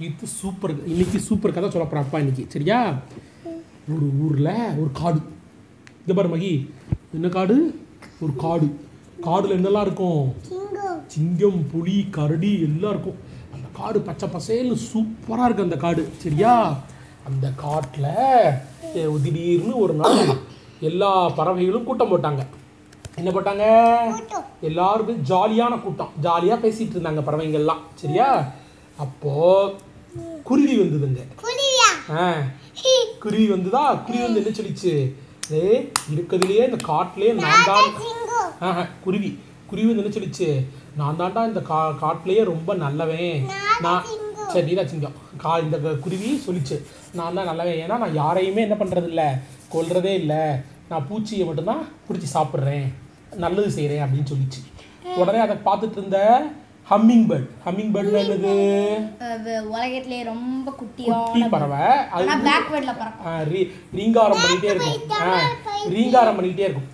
இது சூப்பர் இன்னைக்கு சூப்பர் கதை சொல்ல போகிறேன் அப்பா இன்னைக்கு. சரியா? ஒரு ஊரில் ஒரு காடு. இந்த பாரு மகி. என்ன காடு? ஒரு காடு. காடுல என்னெல்லாம் இருக்கும்? சிங்கம். புலி கரடி எல்லாம் இருக்கும். அந்த காடு பச்சை பசேல்னு சூப்பராக இருக்கு அந்த காடு. சரியா? அந்த காட்டில் திடீர்னு ஒரு நாள் எல்லா பறவைகளும் கூட்டம் போட்டாங்க. என்ன போட்டாங்க. எல்லாரும் ஜாலியான கூட்டம். ஜாலியாக பேசிட்டு இருந்தாங்க பறவைங்கள்லாம். சரியா? அப்போ குருவி வந்ததுங்க. ஆ. குருவி வந்துதா? குருவி வந்து என்ன சொல்லிச்சு? ஏ இருக்கிறதுலையே இந்த காட்டிலே நான் தான் குருவி. குருவி வந்து என்ன சொல்லிச்சு? நான் தான்டா இந்த கா காட்டிலேயே ரொம்ப நல்லவன். நான் சரி நீதான் சிங்கம். கா இந்த குருவி சொல்லிச்சு. நான் தான் நல்லவன். ஏன்னா நான் யாரையுமே என்ன பண்ணுறது இல்லை கொல்றதே இல்லை. நான் பூச்சியை மட்டும்தான் பிடிச்சி சாப்பிட்றேன். நல்லது செய்கிறேன் அப்படின்னு சொல்லிச்சு. உடனே அதை பார்த்துட்டு இருந்த ஹம்மிங் பேர்ட் ஹம்மிங் பேர்ட்னா என்னது உலகத்திலே ரொம்ப குட்டி குட்டியான பறவை. அது பிளாக் பேர்ட்ல ரீங்காரம் பண்ணிக்கிட்டே இருக்கும். ரீங்காரம் பண்ணிக்கிட்டே இருக்கும்.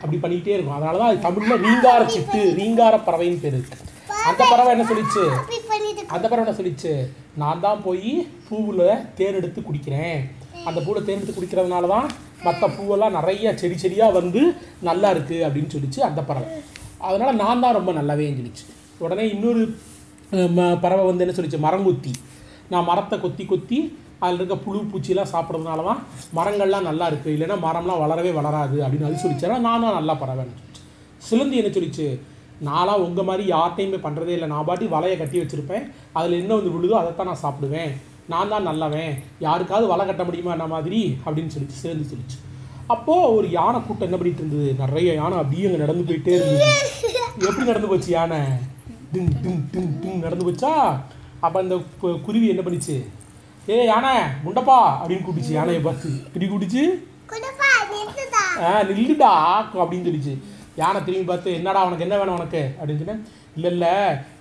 அப்படி பண்ணிக்கிட்டே இருக்கும். அதனால தான் அது தமிழில் ரீங்கார சிட்டு ரீங்கார பறவைன்னு பேர். இருக்கு அந்த பறவை என்ன சொல்லிச்சு? பண்ணிட்டு அந்த பறவை என்ன சொல்லிச்சு? நான் தான் போய் பூவில் தேன் எடுத்து குடிக்கிறேன். அந்த பூவில் தேன் எடுத்து குடிக்கிறதுனால தான் மற்ற பூவெல்லாம் நிறைய செடி செடியாக வந்து நல்லா இருக்குது அப்படின்னு சொல்லிச்சு அந்த பறவை. அதனால் நான் தான் ரொம்ப நல்லாவே சொல்லிச்சு உடனே இன்னொரு ம- பறவை வந்து என்ன சொல்லிச்சு? மரங்குத்தி. நான் மரத்தை கொத்தி கொத்தி அதில் இருக்க புழு பூச்சிலாம் சாப்பிட்றதுனால தான் மரங்கள்லாம் நல்லா இருக்குது இல்லைன்னா மரம்லாம் வளரவே வளராது அப்படின்னு அது சொல்லிச்சேன்னா நான் தான் நல்லா பறவைன்னு சொல்லிச்சு. சிலந்தி என்ன சொல்லிச்சு? நானாக உங்கள் மாதிரி யார்ட்டையுமே பண்ணுறதே இல்லை. நான் பாட்டி வலையை கட்டி வச்சுருப்பேன். அதில் என்ன வந்து விழுதோ அதைத்தான் நான் சாப்பிடுவேன். நான் தான் நல்லவன். யாருக்காவது வலை கட்ட முடியுமா? என்ன மாதிரி? அப்படின்னு சொல்லிச்சு. சிலந்தி சொல்லிச்சு. அப்போது ஒரு யானை கூட்டம் என்ன பண்ணிட்டு இருந்தது? நிறைய யானை அப்படியே அங்கே நடந்து போயிட்டே இருந்தது. எப்படி நடந்து போச்சு யானை? டிங் டிங் டிங் டிங் நடந்து போச்சா? அப்போ அந்த குருவி என்ன பண்ணிச்சு? ஏ யானை முண்டப்பா அப்படின்னு கூப்பிடுச்சு யானையை பார்த்து. இப்படி கூப்பிடுச்சு ஆ நில்லுடா அப்படின்னு சொல்லிச்சு. யானை திரும்பி பார்த்து என்னடா உனக்கு என்ன வேணும் உனக்கு? அப்படின்னு சொன்னேன். இல்லை இல்லை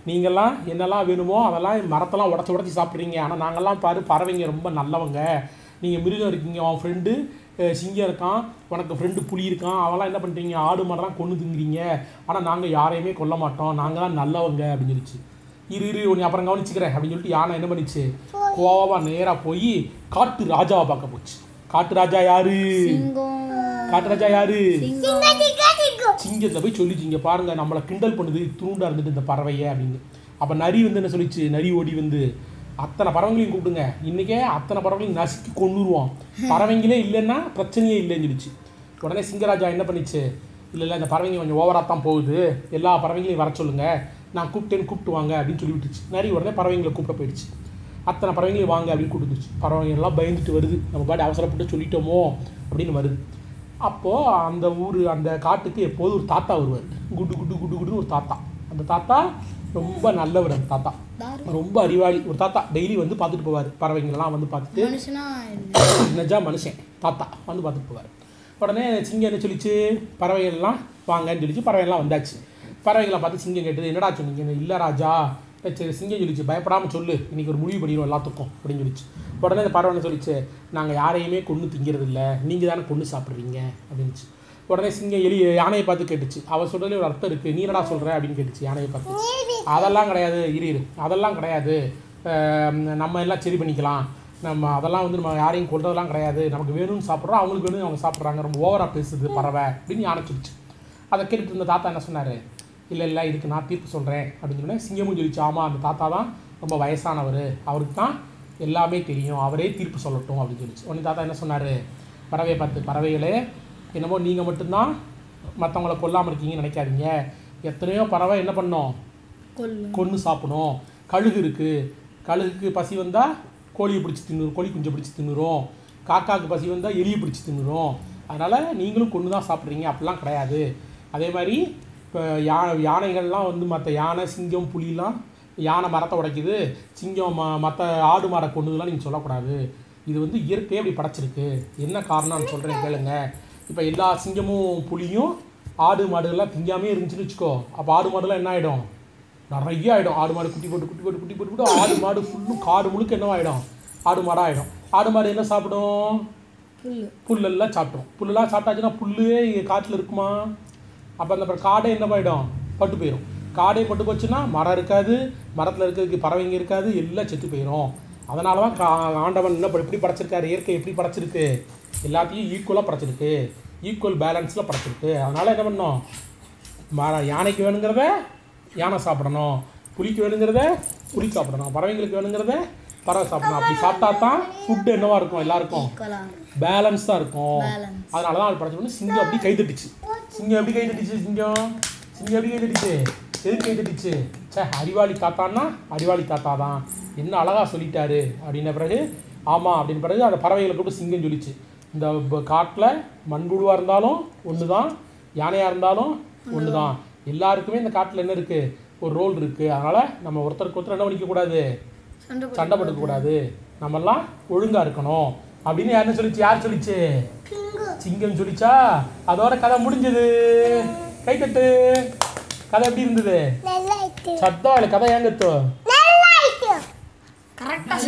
நீங்கள்லாம் என்னெல்லாம் வேணுமோ அதெல்லாம் மரத்தெல்லாம் உடச்சி உடச்சி சாப்பிட்றீங்க. ஆனால் நாங்கள்லாம் பாரு பறவைங்க ரொம்ப நல்லவங்க. நீங்கள் மிருகம் இருக்கீங்க உன் ஃப்ரெண்டு சிங்கம் இருக்கான் உனக்கு ஃப்ரெண்டு புலி இருக்கான் அவெல்லாம் என்ன பண்ணுறீங்க ஆடு மாடெல்லாம் கொண்டு திங்குறீங்க ஆனால் நாங்கள் யாரையுமே கொல்ல மாட்டோம். நாங்கள் தான் நல்லவங்க அப்படின்னு சொல்லிச்சு. இரு இரு உன்னை அப்புறம் கவனிச்சுக்கிறேன் அப்படின்னு சொல்லிட்டு யானை என்ன பண்ணிச்சு? கோவமாக நேராக போய் காட்டு ராஜாவை பார்க்க போச்சு. காட்டு ராஜா யாரு? காட்டு ராஜா யாரு? சிங்கத்தை போய் சொல்லிச்சு இங்க பாருங்க நம்மளை கிண்டல் பண்ணுது தூண்டா இருந்துட்டு இந்த பறவைய அப்படின்னு. அப்ப நரி வந்து என்ன சொல்லிச்சு? நரி ஓடி வந்து அத்தனை பறவைங்களையும் கூப்பிடுங்க. இன்றைக்கே அத்தனை பறவைகளையும் நசுக்கி கொண்டுருவோம் பறவைங்களே இல்லைன்னா பிரச்சனையே இல்லைன்னு சொல்லிச்சு. உடனே சிங்கராஜா என்ன பண்ணிச்சு? இல்லை இல்லை இந்த பறவைங்க கொஞ்சம் ஓவராக தான் போகுது. எல்லா பறவைங்களையும் வர சொல்லுங்கள் நான் கூப்பிட்டேன்னு கூப்பிட்டு வாங்க அப்படின்னு சொல்லி விட்டுச்சு நிறைய உடனே பறவைங்களை கூப்பிட போயிடுச்சு. அத்தனை பறவைங்களையும் வாங்க அப்படின்னு கூப்பிட்டுச்சு பறவைங்க எல்லாம் பயந்துட்டு வருது. நம்ம பாட்டு அவசரப்பட்டு சொல்லிட்டோமோ? அப்படின்னு வருது. அப்போது அந்த ஊர் அந்த காட்டுக்கு எப்போதும் ஒரு தாத்தா வருவார். குடு குட்டு குடு குட்டுன்னு ஒரு தாத்தா. அந்த தாத்தா ரொம்ப நல்லவர் அந்த தாத்தா. ரொம்ப அறிவாளி. ஒரு தாத்தா டெய்லி வந்து பார்த்துட்டு போவார். பறவைங்களெல்லாம் வந்து பார்த்துட்டு. மனுஷனா நிஜா மனுஷன். தாத்தா வந்து பார்த்துட்டு போவார். உடனே சிங்கம் என்ன சொல்லிச்சு? பறவைகள்லாம் வாங்கன்னு சொல்லிச்சு. பறவைகள்லாம் வந்தாச்சு. பறவைகளை பார்த்து சிங்கம் கேட்டது என்னடா சொன்னீங்க இல்லை ராஜா? "ஏ, சரி சிங்கம் சொல்லிச்சு பயப்படாமல் சொல்லு. இன்னைக்கு ஒரு முடிவு பண்ணிடுவோம் எல்லாத்துக்கும். அப்படின்னு சொல்லிச்சு. உடனே இந்த பறவை என்ன சொல்லிச்சு? நாங்கள் யாரையுமே கொன்று திங்கிறது இல்லை நீங்கள் தானே கொன்று சாப்பிட்றீங்க. அப்படின்னுச்சு உடனே சிங்கம் எலி யானையை பார்த்து கேட்டுச்சு. அவள் சொல்கிறதுல ஒரு அர்த்தம் இருக்குது நீ என்னடா சொல்கிற அப்படின்னு கேட்டுச்சு யானையை பார்த்து. அதெல்லாம் கிடையாது இரு இரு. அதெல்லாம் கிடையாது. நம்ம எல்லாம் சரி பண்ணிக்கலாம். நம்ம அதெல்லாம் வந்து நம்ம யாரையும் கொள்றதெல்லாம் கிடையாது. நமக்கு வேணும்னு சாப்பிட்றோம் அவங்களுக்கு வேணும் அவங்க சாப்பிட்றாங்க. ரொம்ப ஓவராக பேசுது பறவை அப்படின்னு யானை அதை கேட்டுட்டு இருந்த தாத்தா என்ன சொன்னார்? இல்லை இல்லை இதுக்கு நான் தீர்ப்பு சொல்கிறேன் அப்படின்னு சொன்னேன் சிங்கமும் சொல்லிச்சு ஆமாம் அந்த தாத்தா தான் ரொம்ப வயசானவர். அவருக்கு தான் எல்லாமே தெரியும். அவரே தீர்ப்பு சொல்லட்டும். அப்படின்னு சொல்லிச்சு. உடனே தாத்தா என்ன சொன்னார்? பறவையை பார்த்து பறவைகளே என்னமோ நீங்கள் மட்டும்தான் மற்றவங்கள கொல்லாமல் இருக்கீங்கன்னு நினைக்காதீங்க. எத்தனையோ பறவை என்ன பண்ணோம்? கொன்று சாப்பிடும் கழுகு இருக்குது கழுகுக்கு பசி வந்தால் கோழியை பிடிச்சி தின்னுரும். கோழி குஞ்சை பிடிச்சி தின்னுரும். காக்காவுக்கு பசி வந்தால் எலியை பிடிச்சி தின்னுரும். அதனால் நீங்களும் கொன்று தான் சாப்பிட்றீங்க. அப்படிலாம் கிடையாது. அதே மாதிரி இப்போ யா யானைகள்லாம் வந்து மற்ற யானை சிங்கம் புலிலாம் யானை மரத்தை உடைக்குது. சிங்கம் ம மற்ற ஆடு மாடை கொண்டுதெல்லாம் நீங்கள் சொல்லக்கூடாது. இது வந்து இயற்கையே அப்படி படைச்சிருக்கு. என்ன காரணம்னு சொல்கிறேன் கேளுங்க. இப்போ எல்லா சிங்கமும் புலியும் ஆடு மாடுகள்லாம் திங்காமே இருந்துச்சுன்னு வச்சுக்கோ. அப்போ ஆடு மாடுலாம் என்ன ஆகிடும் நிறைய ஆகிடும் ஆடு மாடு குட்டி போட்டு குட்டி போட்டு குட்டி போட்டு போட்டு ஆடு மாடு ஃபுல்லும் காடு முழுக்க என்ன ஆகிடும் ஆடு மாடாக ஆகிடும் ஆடு மாடு என்ன சாப்பிடும்? புல்லு. புல்லெல்லாம் சாப்பிட்ரும் புல்லெல்லாம் சாப்பிட்டாச்சுன்னா புல்லே காட்டில் இருக்குமா? அப்போ அந்த அப்புறம் காடே என்ன ஆகிடும் பட்டு போயிடும் காடே பட்டு போச்சுன்னா மரம் இருக்காது. மரத்தில் இருக்கிறதுக்கு பறவைங்க இருக்காது. எல்லாம் செத்து போயிடும் அதனால தான் கா ஆண்டவன் என்ன எப்படி படைச்சிருக்காரு? இயற்கை எப்படி படைச்சிருக்கு? எல்லாத்தையும் ஈக்குவலாக படைச்சிருக்கு. ஈக்குவல் பேலன்ஸில் படைச்சிருக்கு. அதனால் என்ன பண்ணோம் மர யானைக்கு வேணுங்கிறத யானை சாப்பிடணும். புலிக்கு வேணுங்கிறத புலி சாப்பிடணும். பறவைங்களுக்கு வேணுங்கிறத பறவை சாப்பிடணும். அப்படி சாப்பிட்டா தான் ஃபுட்டு என்னவா இருக்கும் எல்லாருக்கும்? பேலன்ஸ் தான் இருக்கும். அதனால தான் அது படைச்சோன்னு சிங்கம் அப்படி கை தட்டுச்சு சிங்கம் எப்படி கை தட்டுச்சு சிங்கம்? சிங்கம் எப்படி கை தட்டுச்சு எதுக்கு கை தட்டுச்சு சே அறிவாளி தாத்தான்னா அறிவாளி தாத்தா தான் என்ன அழகா சொல்லிட்டாரு அப்படின்ன பிறகு ஆமாம் அப்படின்னு பிறகு அந்த பறவைகளை கூப்பிட்டு சிங்கம் சொல்லிச்சு. இந்த காட்டில் மண்புழுவாக இருந்தாலும் ஒன்று தான் யானையாக இருந்தாலும் ஒன்று தான் எல்லாருக்குமே இந்த காட்டில் என்ன இருக்குது ஒரு ரோல் இருக்குது அதனால் நம்ம ஒருத்தருக்கு ஒருத்தர் என்ன பண்ணிக்கக்கூடாது சண்டை போட்டுக்கக்கூடாது நம்மெல்லாம் ஒழுங்கா இருக்கணும். அப்படின்னு யாருன்னு சொல்லிச்சு? யார் சொல்லிச்சு? சிங்கம் சொல்லிச்சா? அதோட கதை முடிஞ்சது. கைத்தட்டு. கதை எப்படி இருந்தது? சத்தம் இல்லை கதை இருக்கு கரெக்டாக